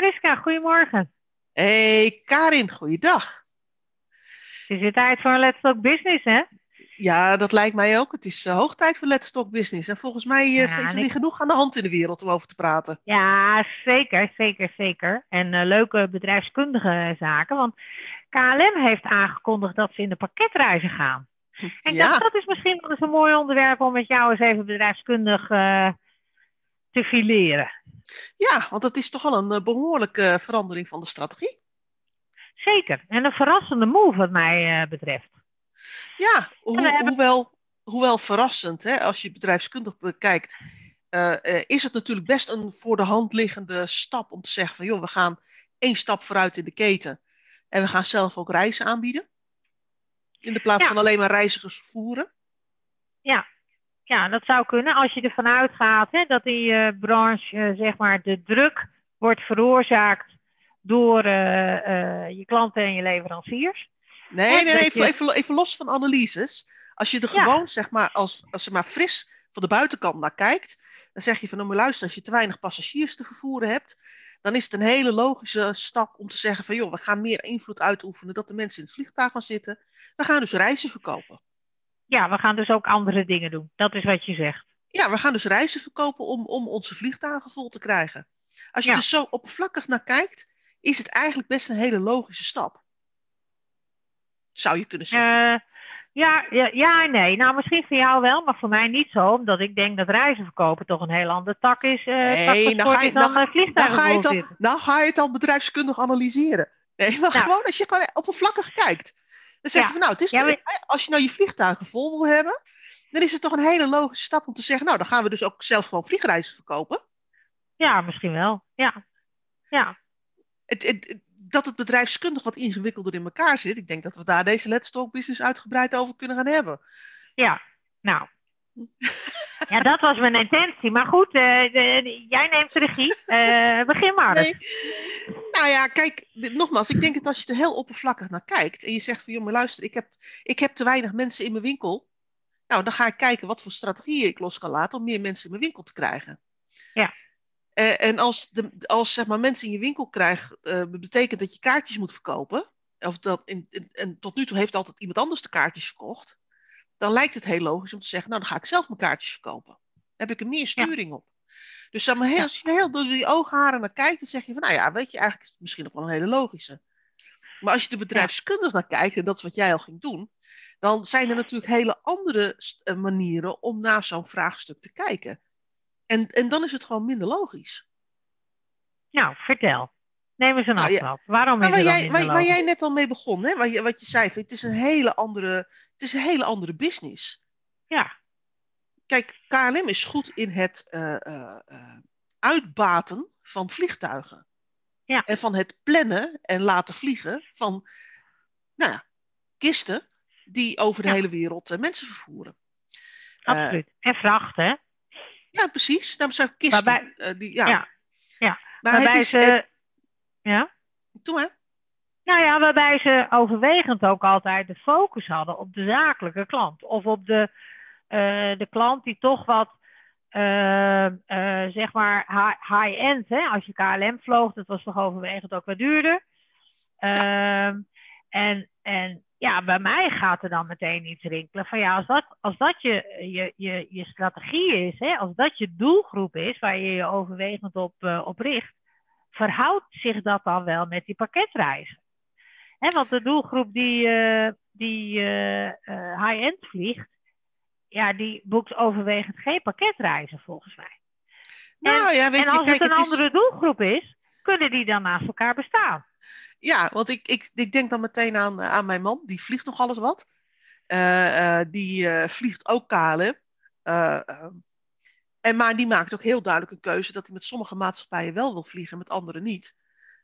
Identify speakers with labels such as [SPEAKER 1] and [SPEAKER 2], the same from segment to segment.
[SPEAKER 1] Mariska, goedemorgen.
[SPEAKER 2] Hey Karin, goeiedag.
[SPEAKER 1] Het is weer tijd voor een Let's Talk Business, hè?
[SPEAKER 2] Ja, dat lijkt mij ook. Het is uh, hoog tijd voor Let's Talk Business. En volgens mij uh,
[SPEAKER 1] Ja,
[SPEAKER 2] geven
[SPEAKER 1] en
[SPEAKER 2] jullie genoeg aan de hand in de wereld om over te praten.
[SPEAKER 1] Ja, zeker, zeker, zeker. En eh, leuke bedrijfskundige zaken, want KLM heeft aangekondigd dat ze in de pakketreizen gaan. En
[SPEAKER 2] Ja.
[SPEAKER 1] dacht, dat is misschien wel eens een mooi onderwerp om met jou eens even bedrijfskundig te fileren.
[SPEAKER 2] Ja, want dat is toch wel een eh, behoorlijke verandering van de strategie.
[SPEAKER 1] Zeker. En een verrassende move wat mij eh, betreft.
[SPEAKER 2] Ja, ho-
[SPEAKER 1] we hebben-
[SPEAKER 2] hoewel, hoewel verrassend, hè, als je bedrijfskundig bekijkt, eh, is het natuurlijk best een voor de hand liggende stap om te zeggen van joh, we gaan één stap vooruit in de keten en we gaan zelf ook reizen aanbieden. In de plaats
[SPEAKER 1] Ja.
[SPEAKER 2] van alleen maar reizigers vervoeren.
[SPEAKER 1] Ja, dat zou kunnen als je ervan uitgaat hè, dat in je branche eh, zeg maar de druk wordt veroorzaakt door eh, eh, je klanten en je leveranciers.
[SPEAKER 2] Nee,
[SPEAKER 1] Ja,
[SPEAKER 2] nee, nee even,
[SPEAKER 1] je-
[SPEAKER 2] even, even los van analyses. Als je er
[SPEAKER 1] Ja.
[SPEAKER 2] gewoon, zeg maar, als, als er maar fris van de buitenkant naar kijkt, dan zeg je van, nou maar luister, als je te weinig passagiers te vervoeren hebt, dan is het een hele logische stap om te zeggen van, joh, we gaan meer invloed uitoefenen, dat de mensen in het vliegtuig gaan zitten. We gaan dus reizen verkopen.
[SPEAKER 1] Ja, we gaan dus ook andere dingen doen. Dat is wat je zegt.
[SPEAKER 2] Ja, we gaan dus reizen verkopen om, om onze vliegtuigen vol te krijgen. Als je
[SPEAKER 1] Ja.
[SPEAKER 2] dus zo oppervlakkig naar kijkt, is het eigenlijk best een hele logische stap. Zou je kunnen zeggen.
[SPEAKER 1] Eh, ja, ja, ja nee. Nou, misschien voor jou wel, maar voor mij niet zo. Omdat ik denk dat reizen verkopen toch een heel andere tak is.
[SPEAKER 2] Nee, nou ga je-
[SPEAKER 1] dan
[SPEAKER 2] nou ga- Nou je nou ga je het al bedrijfskundig analyseren. Nee, maar
[SPEAKER 1] Nou.
[SPEAKER 2] gewoon als je gewoon oppervlakkig kijkt. Dan zeg
[SPEAKER 1] Ja.
[SPEAKER 2] je van nou, het is
[SPEAKER 1] Ja,
[SPEAKER 2] als je nou je vliegtuigen vol wil hebben, dan is het toch een hele logische stap om te zeggen, nou dan gaan we dus ook zelf gewoon vliegreizen verkopen.
[SPEAKER 1] Ja, misschien wel. Ja. Ja.
[SPEAKER 2] Het- het- dat het bedrijfskundig wat ingewikkelder in elkaar zit, ik denk dat we daar deze Let's Talk Business uitgebreid over kunnen gaan hebben.
[SPEAKER 1] Ja, nou. Ja, dat was mijn intentie. Maar goed, eh, de- jij neemt de regie. Eh, begin maar.
[SPEAKER 2] Nee. Nou ja, kijk, dit- nogmaals, ik denk dat als je er heel oppervlakkig naar kijkt en je zegt van, joh, maar luister, ik heb, ik heb te weinig mensen in mijn winkel. Nou, dan ga ik kijken wat voor strategieën ik los kan laten om meer mensen in mijn winkel te krijgen.
[SPEAKER 1] Ja.
[SPEAKER 2] Eh, en als, de, als zeg maar, mensen in je winkel krijgen, betekent dat je kaartjes moet verkopen. Of dat in, in- en tot nu toe heeft altijd iemand anders de kaartjes verkocht. Dan lijkt het heel logisch om te zeggen, nou dan ga ik zelf mijn kaartjes verkopen. Dan heb ik er meer sturing op. Dus maar, heel,
[SPEAKER 1] Ja.
[SPEAKER 2] als je heel door die oogharen naar kijkt, dan zeg je van, nou ja, weet je, eigenlijk is het misschien nog wel een hele logische. Maar als je er bedrijfskundig naar kijkt, en dat is wat jij al ging doen, dan zijn er natuurlijk hele andere eh, manieren om naar zo'n vraagstuk te kijken. En, en dan is het gewoon minder logisch.
[SPEAKER 1] Nou, vertel. Neem eens een
[SPEAKER 2] Nou, ja.
[SPEAKER 1] Waarom
[SPEAKER 2] Nou,
[SPEAKER 1] is
[SPEAKER 2] waar, jij, waar, jij net al mee begon, hè? Waar je, wat je zei, het is een hele andere, het is een hele andere business.
[SPEAKER 1] Ja,
[SPEAKER 2] Kijk, KLM is goed in het eh, eh, eh, uitbaten van vliegtuigen.
[SPEAKER 1] Ja.
[SPEAKER 2] En van het plannen en laten vliegen van nou ja, kisten die over de
[SPEAKER 1] Ja.
[SPEAKER 2] hele wereld mensen vervoeren.
[SPEAKER 1] Absoluut. En vracht, hè?
[SPEAKER 2] ja, precies. Daarom zijn kisten.
[SPEAKER 1] Waarbij-
[SPEAKER 2] die, ja.
[SPEAKER 1] Ja, ja.
[SPEAKER 2] Maar
[SPEAKER 1] waarbij
[SPEAKER 2] het is.
[SPEAKER 1] ze... Ja?
[SPEAKER 2] doe maar.
[SPEAKER 1] Nou ja, waarbij ze overwegend ook altijd de focus hadden op de zakelijke klant. Of op de, eh, de klant die toch wat, eh, eh, zeg maar, hi- high-end, hè? als je KLM vloog, dat was toch overwegend ook wat duurder. Ehm, en, en ja, bij mij gaat er dan meteen iets rinkelen van ja, als dat, als dat je, je, je, je strategie is, hè? als dat je doelgroep is waar je je overwegend op, op richt, verhoudt zich dat dan wel met die pakketreizen? Want de doelgroep die, eh, die eh, eh, high-end vliegt, ja, die boekt overwegend geen pakketreizen volgens mij.
[SPEAKER 2] Nou ja, weet
[SPEAKER 1] en als
[SPEAKER 2] kijk,
[SPEAKER 1] het een
[SPEAKER 2] het is-
[SPEAKER 1] andere doelgroep is, kunnen die dan naast elkaar bestaan?
[SPEAKER 2] Ja, want ik, ik, ik denk dan meteen aan, aan mijn man, die vliegt nog alles wat. Die vliegt ook KLM. En, maar die maakt ook heel duidelijk een keuze dat hij met sommige maatschappijen wel wil vliegen, met andere niet.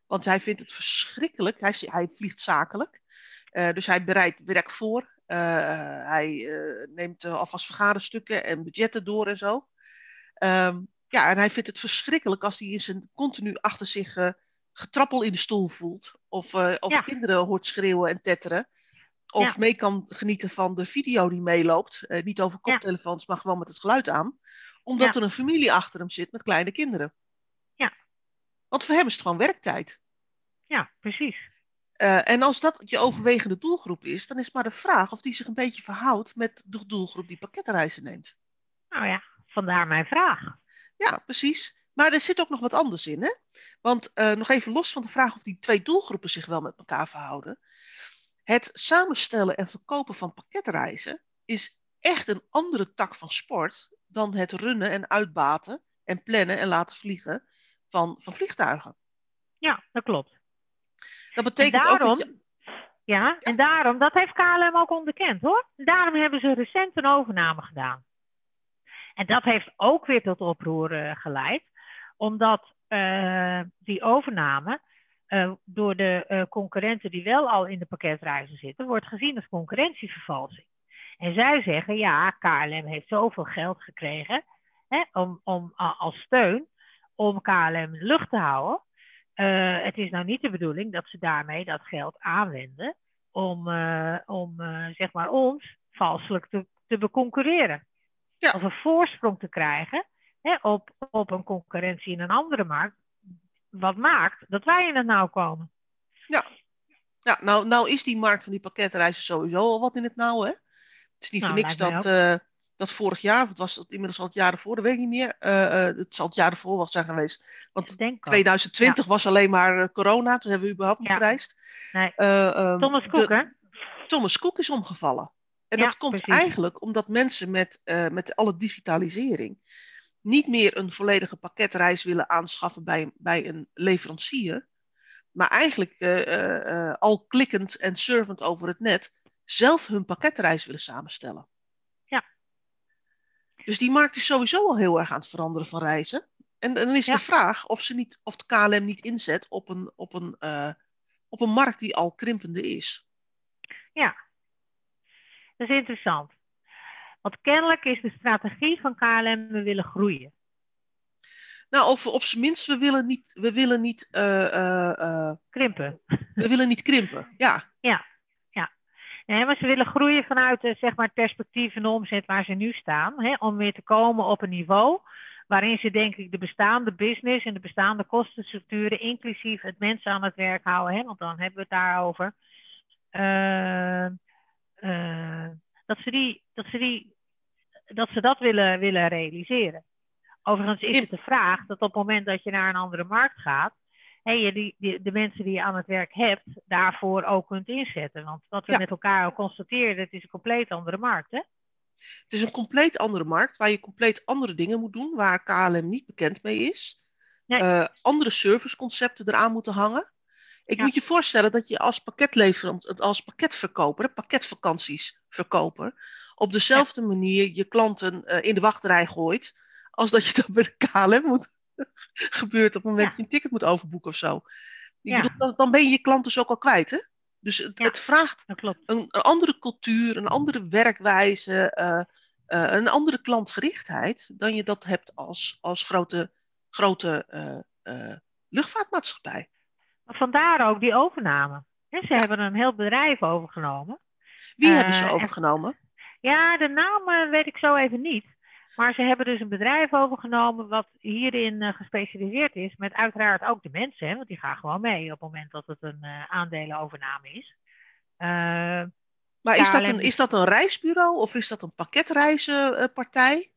[SPEAKER 2] Want hij vindt het verschrikkelijk. Hij, hij vliegt zakelijk. Eh, dus hij bereidt werk voor. Eh, hij eh, neemt alvast vergaderstukken en budgetten door en zo. Ehm, ja, en hij vindt het verschrikkelijk als hij in zijn continu achter zich getrappel in de stoel voelt. Of, of
[SPEAKER 1] Ja.
[SPEAKER 2] kinderen hoort schreeuwen en tetteren. Of
[SPEAKER 1] Ja.
[SPEAKER 2] mee kan genieten van de video die meeloopt. Niet over
[SPEAKER 1] Ja.
[SPEAKER 2] koptelefoons, maar gewoon met het geluid aan. Omdat
[SPEAKER 1] Ja.
[SPEAKER 2] er een familie achter hem zit met kleine kinderen.
[SPEAKER 1] Ja.
[SPEAKER 2] Want voor hem is het gewoon werktijd.
[SPEAKER 1] Ja, precies.
[SPEAKER 2] Uh, en als dat je overwegende doelgroep is, dan is maar de vraag of die zich een beetje verhoudt met de doelgroep die pakketreizen neemt.
[SPEAKER 1] Nou ja, vandaar mijn vraag.
[SPEAKER 2] Ja, precies. Maar er zit ook nog wat anders in. Hè? Want uh, nog even los van de vraag of die twee doelgroepen zich wel met elkaar verhouden. Het samenstellen en verkopen van pakketreizen is echt een andere tak van sport dan het runnen en uitbaten en plannen en laten vliegen van, van vliegtuigen.
[SPEAKER 1] Ja, dat klopt.
[SPEAKER 2] Dat betekent
[SPEAKER 1] daarom,
[SPEAKER 2] ook dat je...
[SPEAKER 1] ja, en daarom, dat heeft KLM ook onderkend hoor. Daarom hebben ze recent een overname gedaan. En dat heeft ook weer tot oproer uh, geleid, omdat uh, die overname uh, door de concurrenten die wel al in de pakketreizen zitten, wordt gezien als concurrentievervalsing. En zij zeggen, ja, KLM heeft zoveel geld gekregen hè, om, om, als steun om KLM lucht te houden. Uh, het is nou niet de bedoeling dat ze daarmee dat geld aanwenden om, uh, om uh, zeg maar ons valselijk te, te beconcurreren. Ja. Of een voorsprong te krijgen hè, op, op een concurrentie in een andere markt. Wat maakt dat wij in het nauw komen.
[SPEAKER 2] Ja, ja nou, nou is die markt van die pakketreizen sowieso al wat in het nauw. Hè? Het is niet nou, voor niks dat, uh, dat vorig jaar, het was het inmiddels al het jaar ervoor, dat weet ik niet meer. Uh, uh, het zal het jaar ervoor wel zijn geweest. Want 2020 ja. was alleen maar corona, toen hebben we überhaupt niet gereisd.
[SPEAKER 1] Nee. Um, Thomas Cook, hè?
[SPEAKER 2] Thomas Cook is omgevallen. En dat komt precies. eigenlijk omdat mensen met, met alle digitalisering niet meer een volledige pakketreis willen aanschaffen bij, bij een leverancier. Maar eigenlijk al klikkend en surfend over het net zelf hun pakketreis willen samenstellen.
[SPEAKER 1] Ja.
[SPEAKER 2] Dus die markt is sowieso al heel erg aan het veranderen van reizen. En, en dan is ja. de vraag of, ze niet, of de KLM niet inzet op een, op, een, uh, op een markt die al krimpende is.
[SPEAKER 1] Ja, dat is interessant. Want kennelijk is de strategie van KLM, we willen groeien.
[SPEAKER 2] Nou, of op zijn minst, we willen niet... We willen niet uh, uh,
[SPEAKER 1] krimpen.
[SPEAKER 2] We willen niet krimpen, ja.
[SPEAKER 1] Ja, Nee, maar ze willen groeien vanuit uh, zeg maar, het perspectief en de omzet waar ze nu staan. Hè, om weer te komen op een niveau waarin ze denk ik de bestaande business en de bestaande kostenstructuren, inclusief het mensen aan het werk houden, hè, want dan hebben we het daarover. Uh, uh, dat, ze die, dat, ze die, dat ze dat willen, willen realiseren. Overigens is het de vraag dat op het moment dat je naar een andere markt gaat, je die, de mensen die je aan het werk hebt, daarvoor ook kunt inzetten. Want wat we ja. met elkaar ook constateren, het is een compleet andere markt, hè?
[SPEAKER 2] Het is een compleet andere markt waar je compleet andere dingen moet doen, waar KLM niet bekend mee is. Nee. Uh, andere serviceconcepten eraan moeten hangen. Ik ja. moet je voorstellen dat je als pakketleverant, als pakketverkoper, pakketvakantiesverkoper, op dezelfde ja. manier je klanten uh, in de wachtrij gooit, als dat je dat bij de KLM moet gebeurt op het moment dat je een ticket moet overboeken of zo. Ik bedoel, dan, dan, ben je je klant dus ook al kwijt, hè? Dus het, het vraagt een, een, andere cultuur, een andere werkwijze, uh, uh, een andere klantgerichtheid dan je dat hebt als, als grote, grote uh, luchtvaartmaatschappij.
[SPEAKER 1] Vandaar ook die overname. ze hebben een heel bedrijf overgenomen.
[SPEAKER 2] Wie hebben ze overgenomen? En,
[SPEAKER 1] ja, de naam weet ik zo even niet. Maar ze hebben dus een bedrijf overgenomen wat hierin uh, gespecialiseerd is. Met uiteraard ook de mensen, hè, want die gaan gewoon mee op het moment dat het een uh, aandelenovername is. Uh,
[SPEAKER 2] maar is dat, een, is dat een reisbureau of is dat een pakketreizenpartij?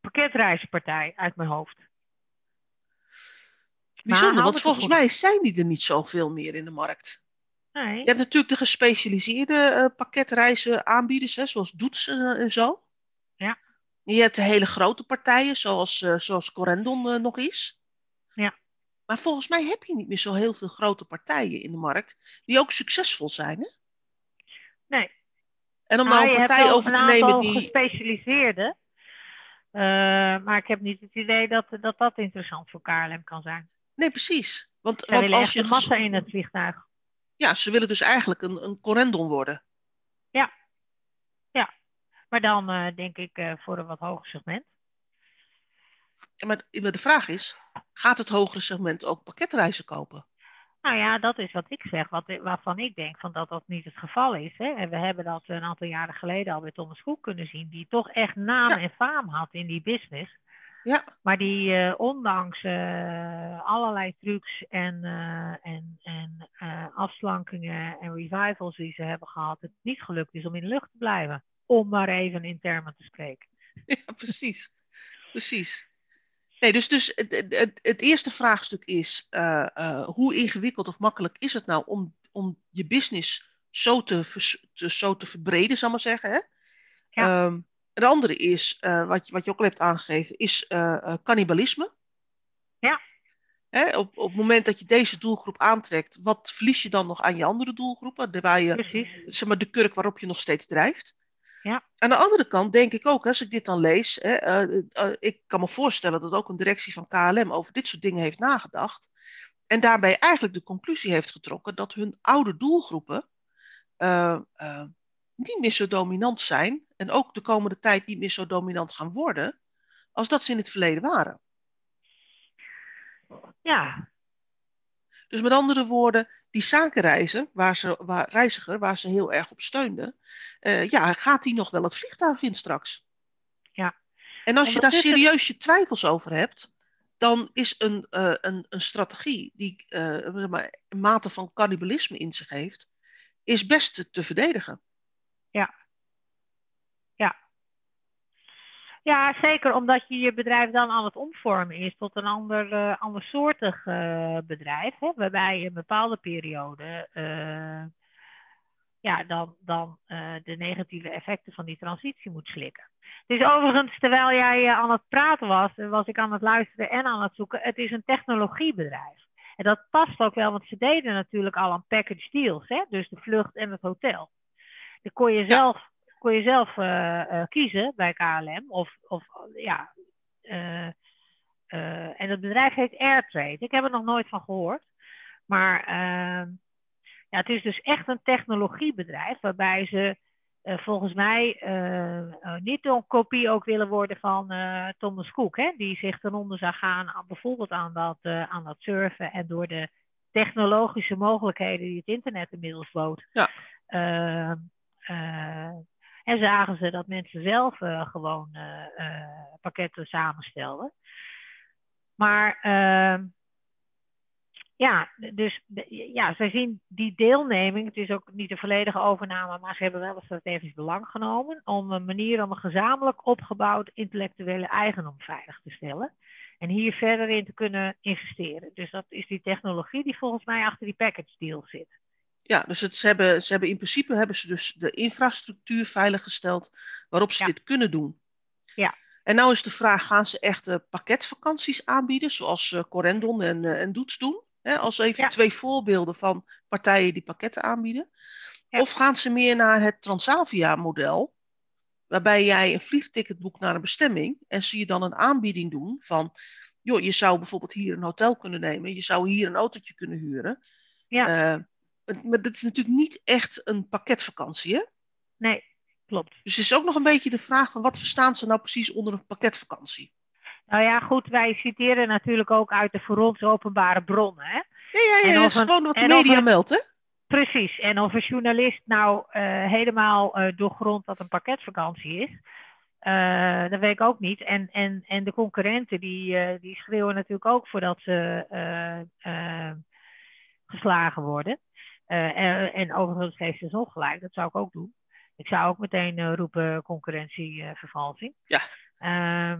[SPEAKER 1] Pakketreizenpartij uit mijn hoofd.
[SPEAKER 2] Bijzonder, want volgens mij zijn die er niet zoveel meer in de markt.
[SPEAKER 1] Nee.
[SPEAKER 2] Je hebt natuurlijk de gespecialiseerde pakketreizen aanbieders, hè, zoals Doets en zo. Je hebt de hele grote partijen, zoals, uh, zoals Corendon uh, nog is.
[SPEAKER 1] Ja.
[SPEAKER 2] Maar volgens mij heb je niet meer zo heel veel grote partijen in de markt die ook succesvol zijn, hè?
[SPEAKER 1] Nee.
[SPEAKER 2] En om nou, nou een partij over te nemen die.
[SPEAKER 1] gespecialiseerde. Uh, maar ik heb niet het idee dat, dat dat interessant voor KLM kan zijn.
[SPEAKER 2] Nee, precies. Want,
[SPEAKER 1] Zij
[SPEAKER 2] want als
[SPEAKER 1] je. massa in het vliegtuig.
[SPEAKER 2] Ja, ze willen dus eigenlijk een, een Corendon worden.
[SPEAKER 1] Maar dan uh, denk ik uh, voor een wat hoger segment.
[SPEAKER 2] Maar de vraag is, gaat het hogere segment ook pakketreizen kopen?
[SPEAKER 1] Nou ja, dat is wat ik zeg, wat, waarvan ik denk van dat dat niet het geval is. Hè. En we hebben dat een aantal jaren geleden al bij Thomas Cook kunnen zien, die toch echt naam ja. en faam had in die business.
[SPEAKER 2] Ja.
[SPEAKER 1] Maar die uh, ondanks uh, allerlei trucs en, uh, en, en afslankingen en revivals die ze hebben gehad, het niet gelukt is om in de lucht te blijven. Om maar even in termen te spreken.
[SPEAKER 2] Ja, precies. Precies. Nee, dus, dus het, het, het eerste vraagstuk is: hoe ingewikkeld of makkelijk is het nou om, om je business zo te, te, zo te verbreden, zal ik maar zeggen? Hè?
[SPEAKER 1] Ja.
[SPEAKER 2] Um, het andere is, uh, wat, je, wat je ook al hebt aangegeven, is cannibalisme.
[SPEAKER 1] Ja.
[SPEAKER 2] Hè, op, op het moment dat je deze doelgroep aantrekt, wat verlies je dan nog aan je andere doelgroepen? Waar je,
[SPEAKER 1] Precies.
[SPEAKER 2] Zeg maar, de kurk waarop je nog steeds drijft.
[SPEAKER 1] Ja.
[SPEAKER 2] Aan de andere kant denk ik ook, als ik dit dan lees, hè, uh, ik kan me voorstellen dat ook een directie van KLM over dit soort dingen heeft nagedacht. En daarbij eigenlijk de conclusie heeft getrokken dat hun oude doelgroepen niet meer zo dominant zijn en ook de komende tijd niet meer zo dominant gaan worden als dat ze in het verleden waren.
[SPEAKER 1] Ja.
[SPEAKER 2] Dus met andere woorden, die zakenreizer, waar ze, waar, reiziger, waar ze heel erg op steunden, uh, ja, gaat die nog wel het vliegtuig in straks?
[SPEAKER 1] Ja.
[SPEAKER 2] En als en je daar serieus je twijfels over hebt, dan is een, uh, een, een strategie die uh, een mate van cannibalisme in zich heeft, is best te, te verdedigen.
[SPEAKER 1] Ja. Ja, zeker omdat je je bedrijf dan aan het omvormen is tot een ander, uh, andersoortig uh, bedrijf. Hè, waarbij je een bepaalde periode uh, ja, dan, dan de negatieve effecten van die transitie moet slikken. Dus overigens, terwijl jij aan het praten was, was ik aan het luisteren en aan het zoeken. Het is een technologiebedrijf. En dat past ook wel, want ze deden natuurlijk al aan package deals. Hè? Dus de vlucht en het hotel. Dan kon je zelf. Kon je zelf uh, uh, kiezen bij KLM. Of, of ja. Uh, en het bedrijf heet Airtrade. Ik heb er nog nooit van gehoord. Maar ehm, ja, het is dus echt een technologiebedrijf waarbij ze volgens mij niet een kopie ook willen worden van Thomas Cook. Hè, die zich ten onder zou gaan aan, bijvoorbeeld aan dat, aan dat surfen en door de technologische mogelijkheden die het internet inmiddels bood.
[SPEAKER 2] Ja.
[SPEAKER 1] En zagen ze dat mensen zelf uh, gewoon uh, pakketten samenstelden. Maar ehm, ja, dus ja, zij zien die deelneming, het is ook niet de volledige overname, maar ze hebben wel een strategisch belang genomen om een manier om een gezamenlijk opgebouwd intellectuele eigendom veilig te stellen. En hier verder in te kunnen investeren. Dus dat is die technologie die volgens mij achter die package deal zit.
[SPEAKER 2] Ja, dus het, ze, hebben, ze hebben in principe hebben ze dus de infrastructuur veiliggesteld waarop ze
[SPEAKER 1] ja.
[SPEAKER 2] dit kunnen doen.
[SPEAKER 1] Ja.
[SPEAKER 2] En nou is de vraag, gaan ze echt uh, pakketvakanties aanbieden, zoals uh, Corendon en, uh, en Doets doen? Hè, als even
[SPEAKER 1] Ja.
[SPEAKER 2] twee voorbeelden van partijen die pakketten aanbieden.
[SPEAKER 1] Ja.
[SPEAKER 2] Of gaan ze meer naar het Transavia-model, waarbij jij een vliegticket boekt naar een bestemming en ze je dan een aanbieding doen van, joh, je zou bijvoorbeeld hier een hotel kunnen nemen, je zou hier een autootje kunnen huren.
[SPEAKER 1] Ja.
[SPEAKER 2] Maar dat is natuurlijk niet echt een pakketvakantie, hè?
[SPEAKER 1] Nee, klopt.
[SPEAKER 2] Dus het is ook nog een beetje de vraag van wat verstaan ze nou precies onder een pakketvakantie?
[SPEAKER 1] Nou ja, goed, wij citeren natuurlijk ook uit de voor ons openbare bronnen. Hè?
[SPEAKER 2] Ja, ja, ja,
[SPEAKER 1] En
[SPEAKER 2] dat is gewoon wat de media
[SPEAKER 1] een-
[SPEAKER 2] meldt, hè?
[SPEAKER 1] Precies. En of een journalist nou eh, helemaal eh doorgrond dat een pakketvakantie is, eh, dat weet ik ook niet. En, en, en de concurrenten die, die schreeuwen natuurlijk ook voordat ze geslagen worden. Eh, en, en overigens geeft ze zo gelijk, dat zou ik ook doen. Ik zou ook meteen eh, roepen concurrentievervalsing.
[SPEAKER 2] Ja.
[SPEAKER 1] Ehm,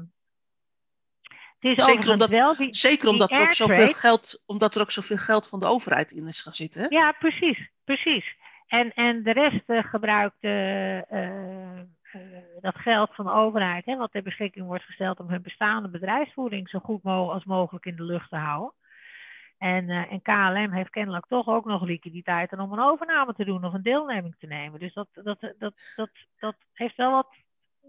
[SPEAKER 1] het is
[SPEAKER 2] Zeker omdat-
[SPEAKER 1] wel die,
[SPEAKER 2] Zeker
[SPEAKER 1] die
[SPEAKER 2] omdat er, ook zoveel geld, omdat er ook zoveel geld van de overheid in is gaan zitten, hè?
[SPEAKER 1] Ja, precies, precies. En, en de rest eh, gebruikt dat geld van de overheid, hè, wat ter beschikking wordt gesteld om hun bestaande bedrijfsvoering zo goed mo- als mogelijk in de lucht te houden. En, eh, en KLM heeft kennelijk toch ook nog liquiditeit om een overname te doen of een deelneming te nemen. Dus dat, dat, dat, dat, dat heeft wel wat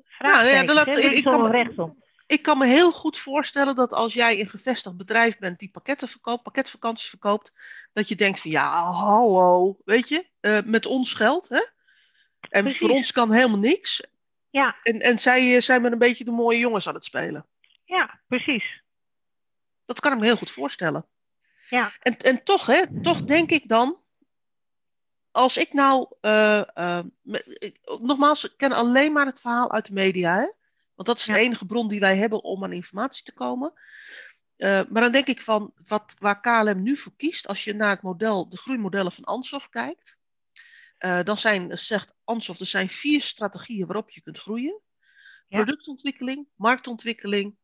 [SPEAKER 1] vraagtekens,
[SPEAKER 2] dat laat-
[SPEAKER 1] hè,
[SPEAKER 2] ik- kan-
[SPEAKER 1] rechtsom.
[SPEAKER 2] Ik kan me heel goed voorstellen dat als jij een gevestigd bedrijf bent die pakketten verkoopt, pakketvakanties verkoopt, dat je denkt van ja, hallo, weet je, eh, met ons geld, hè? En
[SPEAKER 1] Precies.
[SPEAKER 2] voor ons kan helemaal niks.
[SPEAKER 1] Ja,
[SPEAKER 2] En, en zij eh, zijn met een beetje de mooie jongens aan het spelen.
[SPEAKER 1] ja, precies.
[SPEAKER 2] Dat kan ik me heel goed voorstellen.
[SPEAKER 1] Ja.
[SPEAKER 2] En, en toch, hè, toch denk ik dan, als ik nou, eh, eh, ik- nogmaals, ik ken alleen maar het verhaal uit de media, hè? Want dat is de enige bron die wij hebben om aan informatie te komen. Eh, maar dan denk ik van wat, waar KLM nu voor kiest, als je naar het model, de groeimodellen van Ansoff kijkt, dan zijn, zegt Ansoff, er zijn vier strategieën waarop je kunt groeien.
[SPEAKER 1] Ja.
[SPEAKER 2] Productontwikkeling, marktontwikkeling,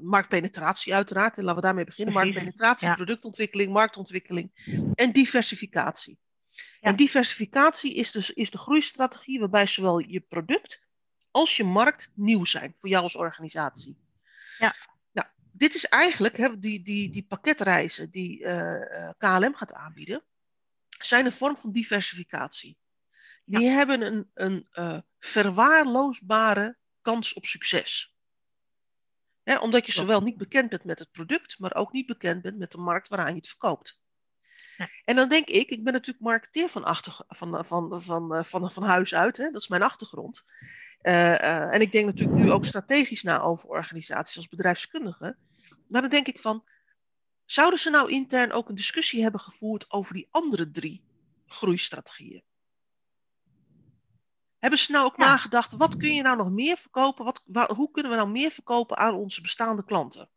[SPEAKER 2] marktpenetratie uiteraard. En laten we daarmee beginnen. Marktpenetratie,
[SPEAKER 1] ja.
[SPEAKER 2] productontwikkeling, marktontwikkeling en diversificatie.
[SPEAKER 1] Ja.
[SPEAKER 2] En diversificatie is dus is de groeistrategie waarbij zowel je product als je markt nieuw zijn voor jou als organisatie.
[SPEAKER 1] Ja.
[SPEAKER 2] Nou, dit is eigenlijk hè, die, die, die pakketreizen die eh, eh, KLM gaat aanbieden, zijn een vorm van diversificatie. Die hebben een, een eh, verwaarloosbare kans op succes. Omdat je zowel niet bekend bent met het product, maar ook niet bekend bent met de markt waaraan je het verkoopt. En dan denk ik, ik ben natuurlijk marketeer van, achter, van, van, van, eh, van, van huis uit, hè, dat is mijn achtergrond. Eh, eh, en ik denk natuurlijk nu ook strategisch na over organisaties als bedrijfskundige. Maar dan denk ik van, zouden ze nou intern ook een discussie hebben gevoerd over die andere drie groeistrategieën? Hebben ze nou ook
[SPEAKER 1] Ja.
[SPEAKER 2] nagedacht, wat kun je nou nog meer verkopen? Wat, wa- hoe kunnen we nou meer verkopen aan onze bestaande klanten?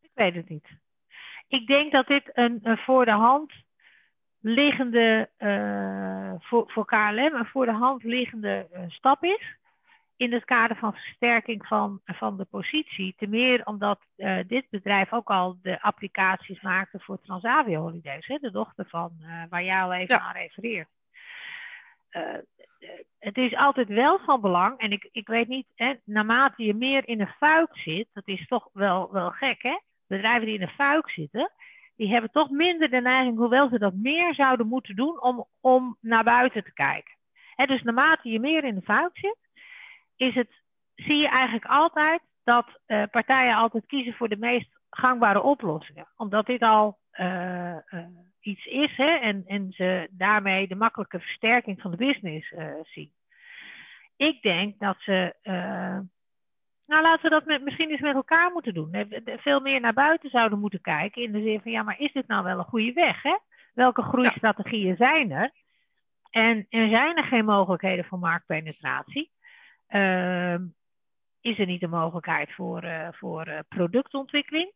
[SPEAKER 1] Ik weet het niet. Ik denk dat dit een, een voor de hand liggende, eh, voor, voor KLM, een voor de hand liggende eh, stap is. In het kader van versterking van, van de positie. Ten meer omdat eh, dit bedrijf ook al de applicaties maakte voor Transavia Holidays. Hè, de dochter van waar jij al even
[SPEAKER 2] Ja.
[SPEAKER 1] aan refereert. Eh, het is altijd wel van belang, en ik, ik weet niet, hè, naarmate je meer in een fuik zit, dat is toch wel, wel gek, hè? Bedrijven die in een fuik zitten, die hebben toch minder de neiging, hoewel ze dat meer zouden moeten doen, om, om naar buiten te kijken. Hè, dus naarmate je meer in de fuik zit, is het, zie je eigenlijk altijd dat eh, partijen altijd kiezen voor de meest gangbare oplossingen. Omdat dit al eh, eh, iets is hè, en, en ze daarmee de makkelijke versterking van de business eh, zien. Ik denk dat ze, eh, nou laten we dat met, misschien eens met elkaar moeten doen. Eh, Veel meer naar buiten zouden moeten kijken in de zin van ja, maar is dit nou wel een goede weg? Hè? Welke groeistrategieën zijn er? En, en zijn er geen mogelijkheden voor marktpenetratie? Ehm, is er niet de mogelijkheid voor, voor productontwikkeling?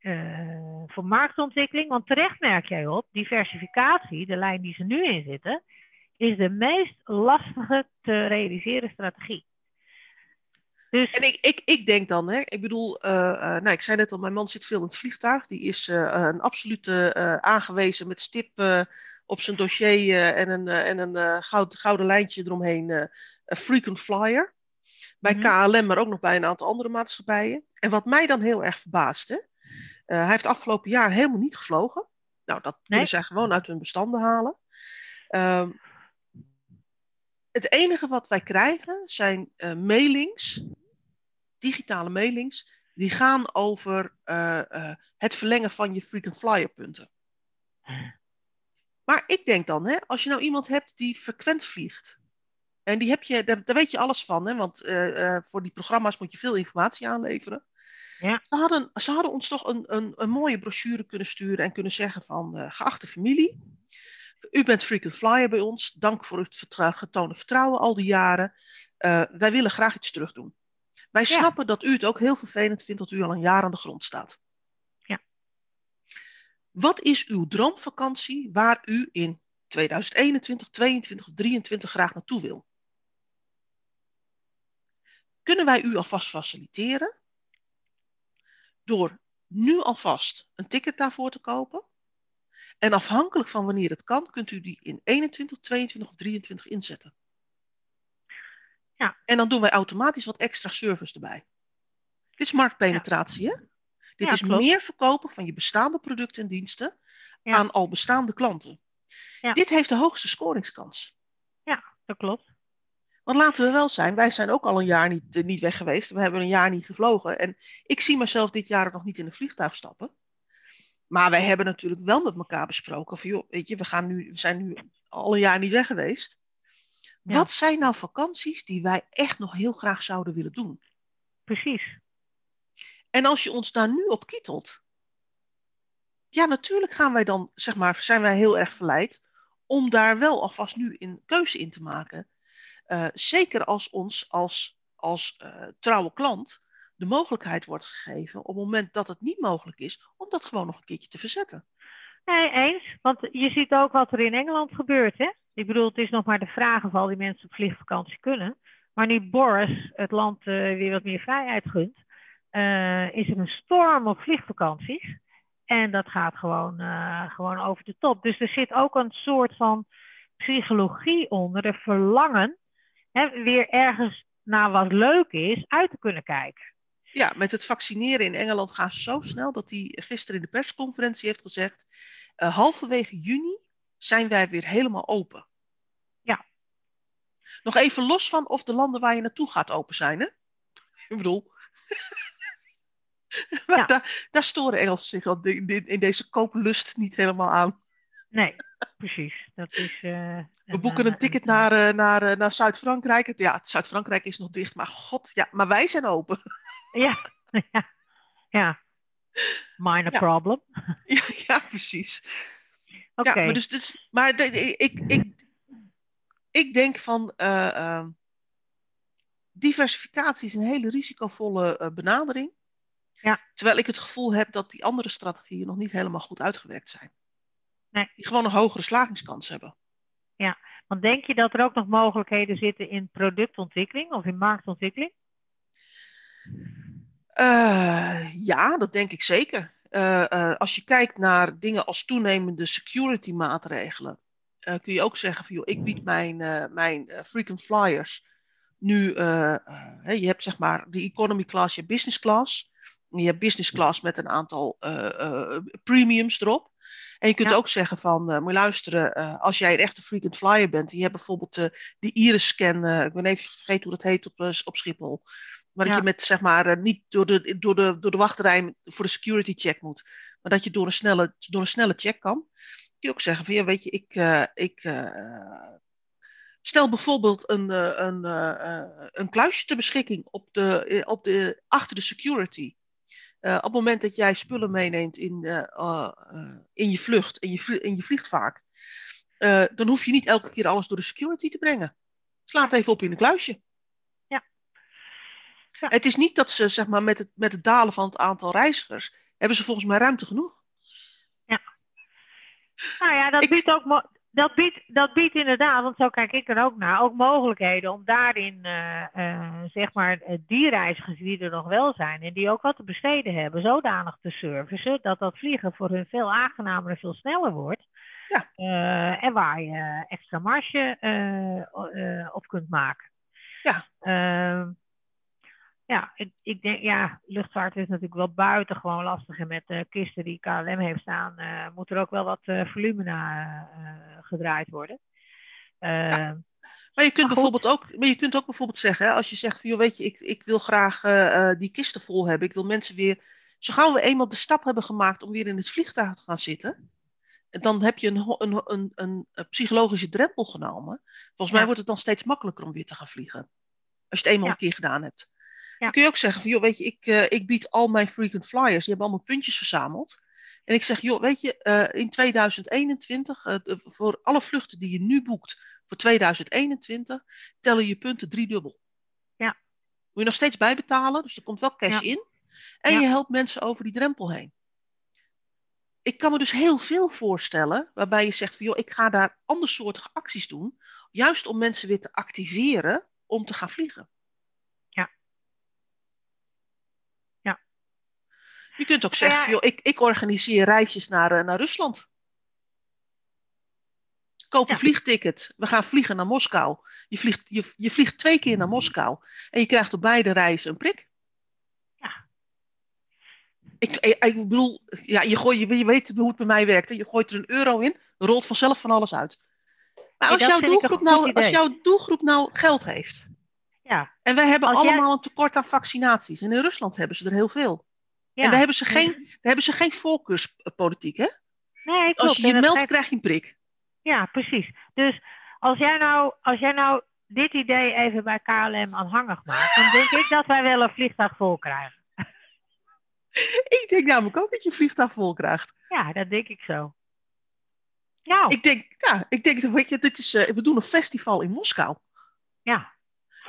[SPEAKER 1] Eh, voor marktontwikkeling? Want terecht merk jij op, diversificatie, de lijn die ze nu in zitten, is de meest lastige te realiseren strategie. Dus
[SPEAKER 2] En ik, ik, ik denk dan, hè, ik bedoel, eh, eh, nou, ik zei net al, mijn man zit veel in het vliegtuig. Die is een absolute aangewezen met stip op zijn dossier en een, en een goud, gouden lijntje eromheen, een frequent flyer. Bij
[SPEAKER 1] Mhm.
[SPEAKER 2] KLM, maar ook nog bij een aantal andere maatschappijen. En wat mij dan heel erg verbaast, hè, eh, hij heeft afgelopen jaar helemaal niet gevlogen. Nou, dat kunnen zij gewoon uit hun bestanden halen. Ehm, het enige wat wij krijgen zijn eh, mailings, digitale mailings, die gaan over eh, eh, het verlengen van je frequent flyer punten. Maar ik denk dan, hè, als je nou iemand hebt die frequent vliegt, en die heb je, daar, daar weet je alles van, hè, want eh, eh, voor die programma's moet je veel informatie aanleveren.
[SPEAKER 1] Ja.
[SPEAKER 2] Ze, hadden, ze hadden ons toch een, een, een mooie brochure kunnen sturen en kunnen zeggen van, eh, geachte familie, u bent frequent flyer bij ons, dank voor het getoonde vertrouwen al die jaren. Eh, wij willen graag iets terug doen. Wij
[SPEAKER 1] Ja.
[SPEAKER 2] snappen dat u het ook heel vervelend vindt dat u al een jaar aan de grond staat.
[SPEAKER 1] Ja.
[SPEAKER 2] Wat is uw droomvakantie waar u in 2021, 2022 of 2023 graag naartoe wil? Kunnen wij u alvast faciliteren door nu alvast een ticket daarvoor te kopen? En afhankelijk van wanneer het kan, kunt u die in 21, 22 of 23 inzetten.
[SPEAKER 1] Ja.
[SPEAKER 2] En dan doen wij automatisch wat extra service erbij. Dit is marktpenetratie, hè? Dit
[SPEAKER 1] Ja,
[SPEAKER 2] is
[SPEAKER 1] klopt.
[SPEAKER 2] meer verkopen van je bestaande producten en diensten
[SPEAKER 1] Ja.
[SPEAKER 2] aan al bestaande klanten.
[SPEAKER 1] Ja.
[SPEAKER 2] Dit heeft de hoogste scoringskans.
[SPEAKER 1] ja, dat klopt.
[SPEAKER 2] Want laten we wel zijn, wij zijn ook al een jaar niet, eh, niet weg geweest. We hebben een jaar niet gevlogen. En ik zie mezelf dit jaar nog niet in een vliegtuig stappen. Maar wij hebben natuurlijk wel met elkaar besproken van, joh, weet je, we, gaan nu, we zijn nu al een jaar niet weg geweest.
[SPEAKER 1] Ja.
[SPEAKER 2] Wat zijn nou vakanties die wij echt nog heel graag zouden willen doen?
[SPEAKER 1] Precies.
[SPEAKER 2] En als je ons daar nu op kietelt, ja, natuurlijk gaan wij dan, zeg maar, zijn wij heel erg verleid om daar wel alvast nu een keuze in te maken. Eh, zeker als ons als, als uh, trouwe klant de mogelijkheid wordt gegeven op het moment dat het niet mogelijk is, om dat gewoon nog een keertje te verzetten.
[SPEAKER 1] Nee, eens. Want je ziet ook wat er in Engeland gebeurt. Hè? Ik bedoel, het is nog maar de vraag of al die mensen op vliegvakantie kunnen. Maar nu Boris het land uh, weer wat meer vrijheid gunt, is er een storm op vliegvakanties. En dat gaat gewoon, gewoon over de top. Dus er zit ook een soort van psychologie onder, de verlangen, hè, weer ergens naar wat leuk is, uit te kunnen kijken.
[SPEAKER 2] Ja, met het vaccineren in Engeland gaat zo snel dat hij gisteren in de persconferentie heeft gezegd: uh, halverwege juni zijn wij weer helemaal open.
[SPEAKER 1] Ja.
[SPEAKER 2] Nog even los van of de landen waar je naartoe gaat open zijn, hè? Ik bedoel. maar ja. daar, daar storen Engelsen zich al in deze kooplust niet helemaal aan.
[SPEAKER 1] Nee, precies. Dat is, uh,
[SPEAKER 2] We boeken een, een ticket naar, uh, naar, naar Zuid-Frankrijk. Ja, Zuid-Frankrijk is nog dicht, maar god, ja, maar wij zijn open.
[SPEAKER 1] Ja, ja. ja. Minor ja. problem.
[SPEAKER 2] Ja, ja precies.
[SPEAKER 1] Oké. Okay.
[SPEAKER 2] Ja, maar dus, dus, maar de, ik, ik, ik denk van uh, diversificatie is een hele risicovolle benadering.
[SPEAKER 1] Ja.
[SPEAKER 2] Terwijl ik het gevoel heb dat die andere strategieën nog niet helemaal goed uitgewerkt zijn.
[SPEAKER 1] Nee.
[SPEAKER 2] Die gewoon een hogere slagingskans hebben.
[SPEAKER 1] Ja, want denk je dat er ook nog mogelijkheden zitten in productontwikkeling of in marktontwikkeling?
[SPEAKER 2] Uh, ja, dat denk ik zeker. Uh, uh, als je kijkt naar dingen als toenemende security maatregelen, kun je ook zeggen van joh, ik bied mijn, mijn frequent flyers nu, je hebt zeg maar de economy class, je business class. Je hebt business class met een aantal premiums erop. En je kunt ja. ook zeggen van, uh, moet je luisteren, uh, als jij een echte frequent flyer bent, je hebt bijvoorbeeld uh, de iris scan, ik ben even vergeten hoe dat heet op, op Schiphol. Maar ja. dat je met, zeg maar, niet door de, door, de, door de wachtrij voor de security check moet. Maar dat je door een snelle, door een snelle check kan. Kun je ook zeggen van, ja, weet je, ik, ik stel bijvoorbeeld een, een, een kluisje ter beschikking op de, op de, achter de security. Uh, op het moment dat jij spullen meeneemt in, uh, uh, in je vlucht, in je, in je vliegt vaak, dan hoef je niet elke keer alles door de security te brengen. Sla het even op in een kluisje.
[SPEAKER 1] Ja.
[SPEAKER 2] ja. Het is niet dat ze, zeg maar, met het, met het dalen van het aantal reizigers, hebben ze volgens mij ruimte genoeg.
[SPEAKER 1] Ja. Nou ja, dat Ik... biedt ook dat biedt, dat biedt inderdaad, want zo kijk ik er ook naar, ook mogelijkheden om daarin, uh, uh, zeg maar, die reizigers die er nog wel zijn en die ook wat te besteden hebben, zodanig te servicen dat dat vliegen voor hun veel aangenamer en veel sneller wordt.
[SPEAKER 2] Ja.
[SPEAKER 1] Uh, en waar je extra marge op kunt maken.
[SPEAKER 2] Ja.
[SPEAKER 1] Ja, ik, ik, denk, ja, luchtvaart is natuurlijk wel buitengewoon lastig. En met de kisten die KLM heeft staan, uh, moet er ook wel wat uh, volumina uh, gedraaid worden.
[SPEAKER 2] Ja. Maar je kunt maar bijvoorbeeld ook, maar je kunt ook bijvoorbeeld zeggen, hè, als je zegt, joh, weet je, ik, ik wil graag die kisten vol hebben. Ik wil mensen weer, zo gauw we eenmaal de stap hebben gemaakt om weer in het vliegtuig te gaan zitten, dan heb je een, een, een, een, een psychologische drempel genomen. Volgens ja. mij wordt het dan steeds makkelijker om weer te gaan vliegen. Als je het eenmaal ja. een keer gedaan hebt. Dan kun je ook zeggen van, joh, weet je, ik, uh, ik bied al mijn frequent flyers, die hebben allemaal puntjes verzameld. En ik zeg, joh, weet je, uh, in 2021, uh, voor alle vluchten die je nu boekt voor 2021, tellen je punten driedubbel.
[SPEAKER 1] Ja.
[SPEAKER 2] Moet je nog steeds bijbetalen, dus er komt wel cash ja. in. En ja. je helpt mensen over die drempel heen. Ik kan me dus heel veel voorstellen waarbij je zegt van, joh, ik ga daar andersoortige acties doen, juist om mensen weer te activeren om te gaan vliegen. Je kunt ook zeggen, ja. Joh, ik, ik organiseer reisjes naar, uh, naar Rusland. Koop een ja. vliegticket. We gaan vliegen naar Moskou. Je vliegt, je, je vliegt twee keer naar Moskou. En je krijgt op beide reizen een prik.
[SPEAKER 1] Ja.
[SPEAKER 2] Ik, ik, ik bedoel, ja, je, gooi, je, je weet hoe het bij mij werkt. Je gooit er een euro in, rolt vanzelf van alles uit. Maar als, jouw doelgroep, nou, als jouw doelgroep nou geld heeft.
[SPEAKER 1] Ja.
[SPEAKER 2] En wij hebben als allemaal jij... een tekort aan vaccinaties. En in Rusland hebben ze er heel veel. Ja. En daar hebben ze geen, daar hebben ze geen voorkeurspolitiek, hè?
[SPEAKER 1] Nee, klopt.
[SPEAKER 2] Als je je meldt, geeft... krijg je een prik.
[SPEAKER 1] Ja, precies. Dus als jij nou, als jij nou dit idee even bij KLM aanhangig maakt, dan denk ik dat wij wel een vliegtuig vol krijgen.
[SPEAKER 2] ik denk namelijk ook dat je een vliegtuig vol krijgt.
[SPEAKER 1] Ja, dat denk ik zo. Nou.
[SPEAKER 2] Ik denk, ja, ik denk, weet je, dit is, uh, we doen een festival in Moskou.
[SPEAKER 1] Ja.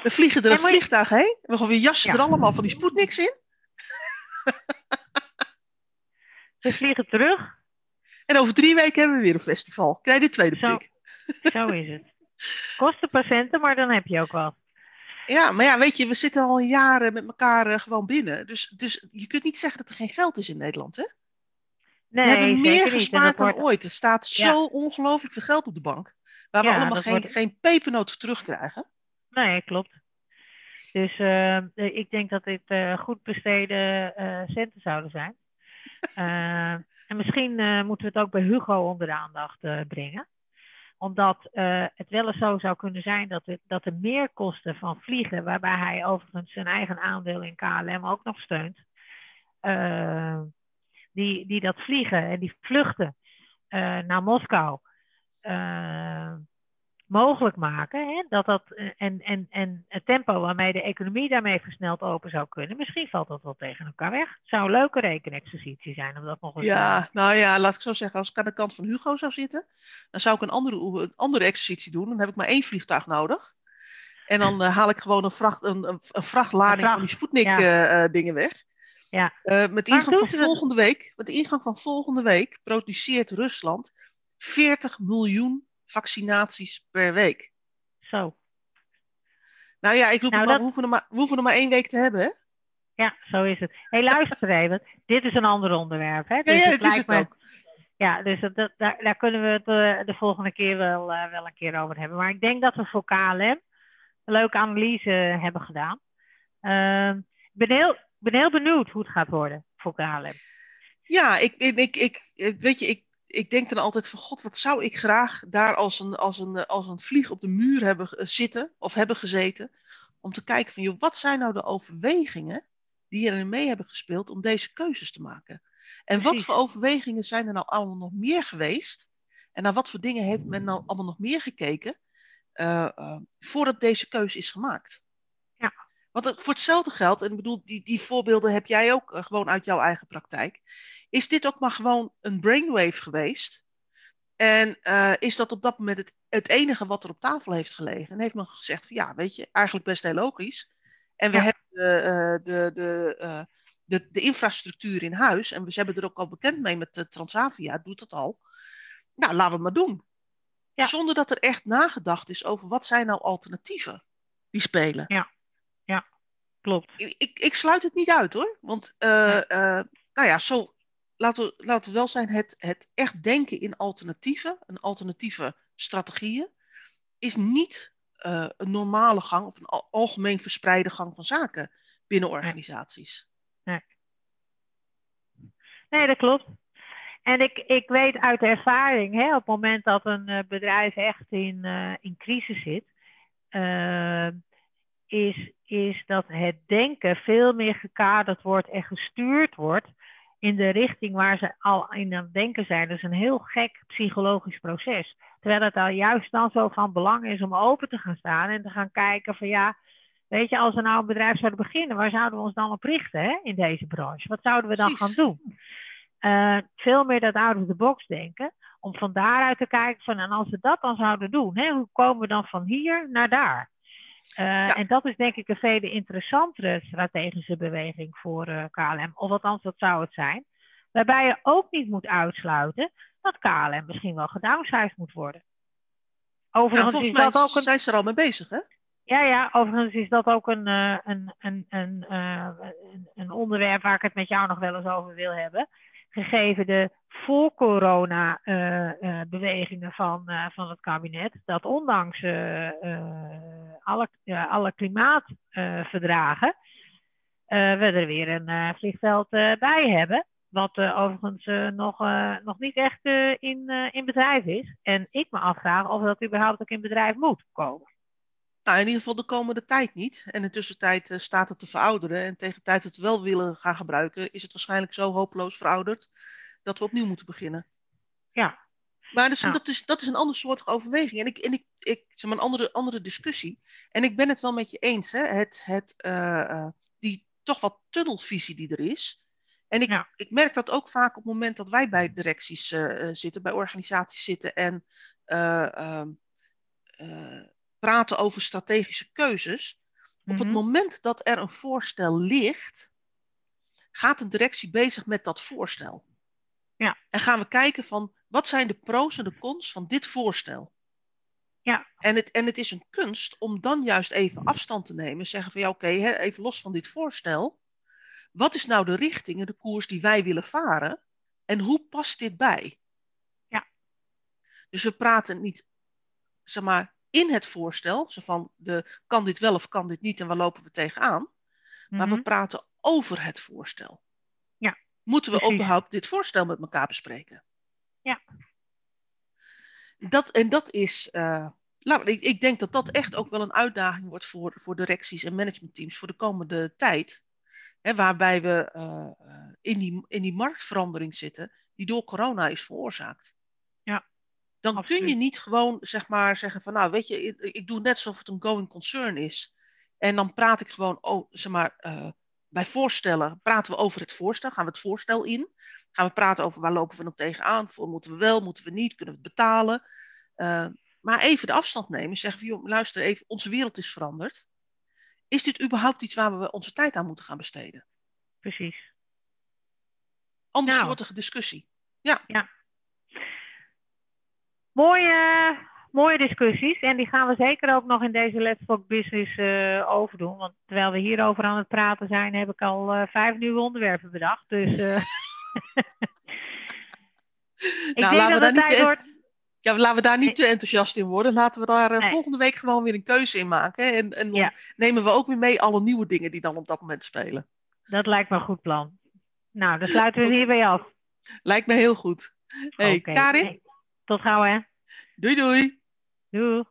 [SPEAKER 2] We vliegen er
[SPEAKER 1] En
[SPEAKER 2] een
[SPEAKER 1] moet je-
[SPEAKER 2] vliegtuig heen. We gaan weer jassen
[SPEAKER 1] Ja.
[SPEAKER 2] er allemaal van die Sputniks in.
[SPEAKER 1] We vliegen terug.
[SPEAKER 2] En over drie weken hebben we weer een festival. Krijg je de tweede
[SPEAKER 1] Zo.
[SPEAKER 2] prik.
[SPEAKER 1] Zo is het. Kosten patiënten, maar dan heb je ook wat.
[SPEAKER 2] Ja, maar ja, weet je, we zitten al jaren met elkaar eh, gewoon binnen. Dus, dus je kunt niet zeggen dat er geen geld is in Nederland, hè?
[SPEAKER 1] Nee,
[SPEAKER 2] we hebben meer gespaard dan
[SPEAKER 1] wordt-
[SPEAKER 2] ooit. Er staat
[SPEAKER 1] Ja.
[SPEAKER 2] zo ongelooflijk veel geld op de bank. Waar we allemaal geen,
[SPEAKER 1] wordt-
[SPEAKER 2] geen pepernoot voor terugkrijgen.
[SPEAKER 1] Nee, klopt. Dus eh, ik denk dat dit eh, goed besteden centen zouden zijn. Eh, en misschien eh, moeten we het ook bij Hugo onder de aandacht eh, brengen. Omdat het wel eens zo zou kunnen zijn dat, het, dat de meerkosten van vliegen, waarbij hij overigens zijn eigen aandeel in KLM ook nog steunt, die, die dat vliegen en die vluchten naar Moskou mogelijk maken. Hè? Dat dat, eh, en, en, en het tempo waarmee de economie daarmee versneld open zou kunnen, misschien valt dat wel tegen elkaar weg. Het zou een leuke rekenexercitie zijn om dat nog eens
[SPEAKER 2] Ja, nou ja, laat ik zo zeggen. Als ik aan de kant van Hugo zou zitten, dan zou ik een andere, een andere exercitie doen. Dan heb ik maar één vliegtuig nodig. En dan eh, haal ik gewoon een, vracht, een, een, een vrachtlading
[SPEAKER 1] Een vracht,
[SPEAKER 2] van die Sputnik
[SPEAKER 1] ja.
[SPEAKER 2] eh, dingen weg.
[SPEAKER 1] Ja.
[SPEAKER 2] Met de ingang van volgende week, met de ingang van volgende week produceert Rusland 40 miljoen vaccinaties per week.
[SPEAKER 1] Zo,
[SPEAKER 2] Nou ja, ik roep
[SPEAKER 1] Nou,
[SPEAKER 2] maar,
[SPEAKER 1] dat-
[SPEAKER 2] we, hoeven er maar, we hoeven er maar één week te hebben, hè?
[SPEAKER 1] ja, zo is het. Hé, luister even. Dit is een ander onderwerp. Hè?
[SPEAKER 2] Ja,
[SPEAKER 1] Dus
[SPEAKER 2] ja,
[SPEAKER 1] het
[SPEAKER 2] dat is het
[SPEAKER 1] me-
[SPEAKER 2] ook.
[SPEAKER 1] Ja, dus dat, dat- daar, daar kunnen we het eh, de volgende keer wel, eh, wel een keer over hebben. Maar ik denk dat we voor KLM een leuke analyse hebben gedaan. Ehm, Ik ben, heel, ben heel benieuwd hoe het gaat worden voor KLM.
[SPEAKER 2] Ja, ik, ik, ik, ik, ik- weet je, ik, ik denk dan altijd van god, wat zou ik graag daar als een, als een, eh, als een vlieg op de muur hebben zitten of hebben gezeten. Om te kijken van, joh, wat zijn nou de overwegingen die erin mee hebben gespeeld om deze keuzes te maken? En wat voor overwegingen zijn er nou allemaal nog meer geweest? En naar wat voor dingen heeft men nou allemaal nog meer gekeken eh, eh, voordat deze keuze is gemaakt?
[SPEAKER 1] Ja.
[SPEAKER 2] Want het, voor hetzelfde geld, en ik bedoel, die, die voorbeelden heb jij ook gewoon uit jouw eigen praktijk. Is dit ook maar gewoon een brainwave geweest? En eh, is dat op dat moment het, het enige wat er op tafel heeft gelegen? En heeft men gezegd van ja, weet je, eigenlijk best heel logisch. En we
[SPEAKER 1] Ja.
[SPEAKER 2] hebben de, eh, de, de, eh, de, de infrastructuur in huis. En we hebben er ook al bekend mee met de Transavia, doet dat al. Nou, laten we het maar doen.
[SPEAKER 1] Ja.
[SPEAKER 2] Zonder dat er echt nagedacht is over wat zijn nou alternatieven die spelen.
[SPEAKER 1] Klopt.
[SPEAKER 2] Ik, ik, ik sluit het niet uit hoor. Want nou ja, zo, laten, we, laten we wel zijn, het, het echt denken in alternatieven, en alternatieve strategieën, is niet eh, een normale gang of een al- algemeen verspreide gang van zaken binnen organisaties.
[SPEAKER 1] Nee, dat klopt. En ik, ik weet uit ervaring, hè, op het moment dat een eh, bedrijf echt in, eh, in crisis zit, is, is dat het denken veel meer gekaderd wordt en gestuurd wordt in de richting waar ze al in aan het denken zijn. Dat is een heel gek psychologisch proces. Terwijl het al juist dan zo van belang is om open te gaan staan en te gaan kijken van ja, weet je, als we nou een bedrijf zouden beginnen, waar zouden we ons dan op richten hè, in deze branche? Wat zouden we dan
[SPEAKER 2] Precies.
[SPEAKER 1] gaan doen? Eh, veel meer dat out of the box denken. Om van daaruit te kijken van, en als we dat dan zouden doen, hè, hoe komen we dan van hier naar daar? Eh,
[SPEAKER 2] Ja.
[SPEAKER 1] En dat is denk ik een veel interessantere strategische beweging voor eh, KLM. Of althans, dat zou het zijn. Waarbij je ook niet moet uitsluiten dat KLM misschien wel gedownsized moet worden. Overigens is dat ook een
[SPEAKER 2] zijn ze er al mee bezig, hè?
[SPEAKER 1] ja, ja, overigens is dat ook een, eh, een, een, een, een onderwerp waar ik het met jou nog wel eens over wil hebben. Gegeven de voor-corona-bewegingen van, eh, van het kabinet, dat ondanks eh, eh, alle, alle klimaatverdragen eh, we er weer een eh, vliegveld eh, bij hebben. Wat eh, overigens eh, nog, eh, nog niet echt eh, in, eh, in bedrijf is. En ik me afvraag of dat überhaupt ook in bedrijf moet komen.
[SPEAKER 2] Nou, in ieder geval de komende tijd niet. En in de tussentijd eh, staat het te verouderen. En tegen tijd dat we het wel willen gaan gebruiken, is het waarschijnlijk zo hopeloos verouderd dat we opnieuw moeten beginnen.
[SPEAKER 1] Ja.
[SPEAKER 2] Maar dat is,
[SPEAKER 1] Ja.
[SPEAKER 2] dat is, dat is een ander soort overweging. En ik, en ik, ik zeg maar een andere, andere discussie. En ik ben het wel met je eens, hè? Het, het, eh, eh, die toch wat tunnelvisie die er is. En ik,
[SPEAKER 1] Ja.
[SPEAKER 2] ik merk dat ook vaak op het moment dat wij bij directies eh, zitten, bij organisaties zitten en eh, ehm, eh, praten over strategische keuzes. Op het
[SPEAKER 1] Mhm.
[SPEAKER 2] moment dat er een voorstel ligt, gaat een directie bezig met dat voorstel.
[SPEAKER 1] Ja.
[SPEAKER 2] En gaan we kijken van wat zijn de pro's en de cons van dit voorstel.
[SPEAKER 1] Ja.
[SPEAKER 2] En het, en het is een kunst om dan juist even afstand te nemen. Zeggen van ja, oké, even los van dit voorstel. Wat is nou de richting en de koers die wij willen varen? En hoe past dit bij?
[SPEAKER 1] Ja.
[SPEAKER 2] Dus we praten niet, zeg maar, in het voorstel. Zo van, de, kan dit wel of kan dit niet en waar lopen we tegenaan? Maar we
[SPEAKER 1] Mhm.
[SPEAKER 2] praten over het voorstel. Moeten we
[SPEAKER 1] precies.
[SPEAKER 2] überhaupt dit voorstel met elkaar bespreken?
[SPEAKER 1] Ja.
[SPEAKER 2] Dat, en dat is, eh, nou, ik, ik denk dat dat echt ook wel een uitdaging wordt voor, voor directies en managementteams voor de komende tijd. Hè, waarbij we eh, in, die, in die marktverandering zitten die door corona is veroorzaakt.
[SPEAKER 1] Ja,
[SPEAKER 2] Dan kun je niet gewoon zeg maar, zeggen van nou weet je, ik, ik doe net alsof het een going concern is. En dan praat ik gewoon oh, zeg maar, eh, bij voorstellen, praten we over het voorstel, gaan we het voorstel in. Gaan we praten over waar lopen we nog tegenaan, voor moeten we wel, moeten we niet, kunnen we het betalen. Eh, maar even de afstand nemen, zeggen joh, luister even, onze wereld is veranderd. Is dit überhaupt iets waar we onze tijd aan moeten gaan besteden?
[SPEAKER 1] Precies.
[SPEAKER 2] Andersoortige discussie.
[SPEAKER 1] Mooie, mooie discussies. En die gaan we zeker ook nog in deze Let's Talk Business eh, overdoen. Want terwijl we hierover aan het praten zijn, heb ik al eh, vijf nieuwe onderwerpen bedacht. Dus eh, ik
[SPEAKER 2] Nou,
[SPEAKER 1] denk
[SPEAKER 2] laten we
[SPEAKER 1] dat
[SPEAKER 2] daar
[SPEAKER 1] het
[SPEAKER 2] niet
[SPEAKER 1] tijd
[SPEAKER 2] te-
[SPEAKER 1] wordt.
[SPEAKER 2] Ja, laten we daar niet te enthousiast in worden. Laten we daar
[SPEAKER 1] Nee.
[SPEAKER 2] volgende week gewoon weer een keuze in maken. En, en dan
[SPEAKER 1] Ja.
[SPEAKER 2] nemen we ook weer mee alle nieuwe dingen die dan op dat moment spelen.
[SPEAKER 1] Dat lijkt me een goed plan. Nou, dan sluiten we hierbij af.
[SPEAKER 2] Lijkt me heel goed. Hey,
[SPEAKER 1] Oké.
[SPEAKER 2] Karin,
[SPEAKER 1] Hey, tot gauw hè.
[SPEAKER 2] doei doei.
[SPEAKER 1] Doei.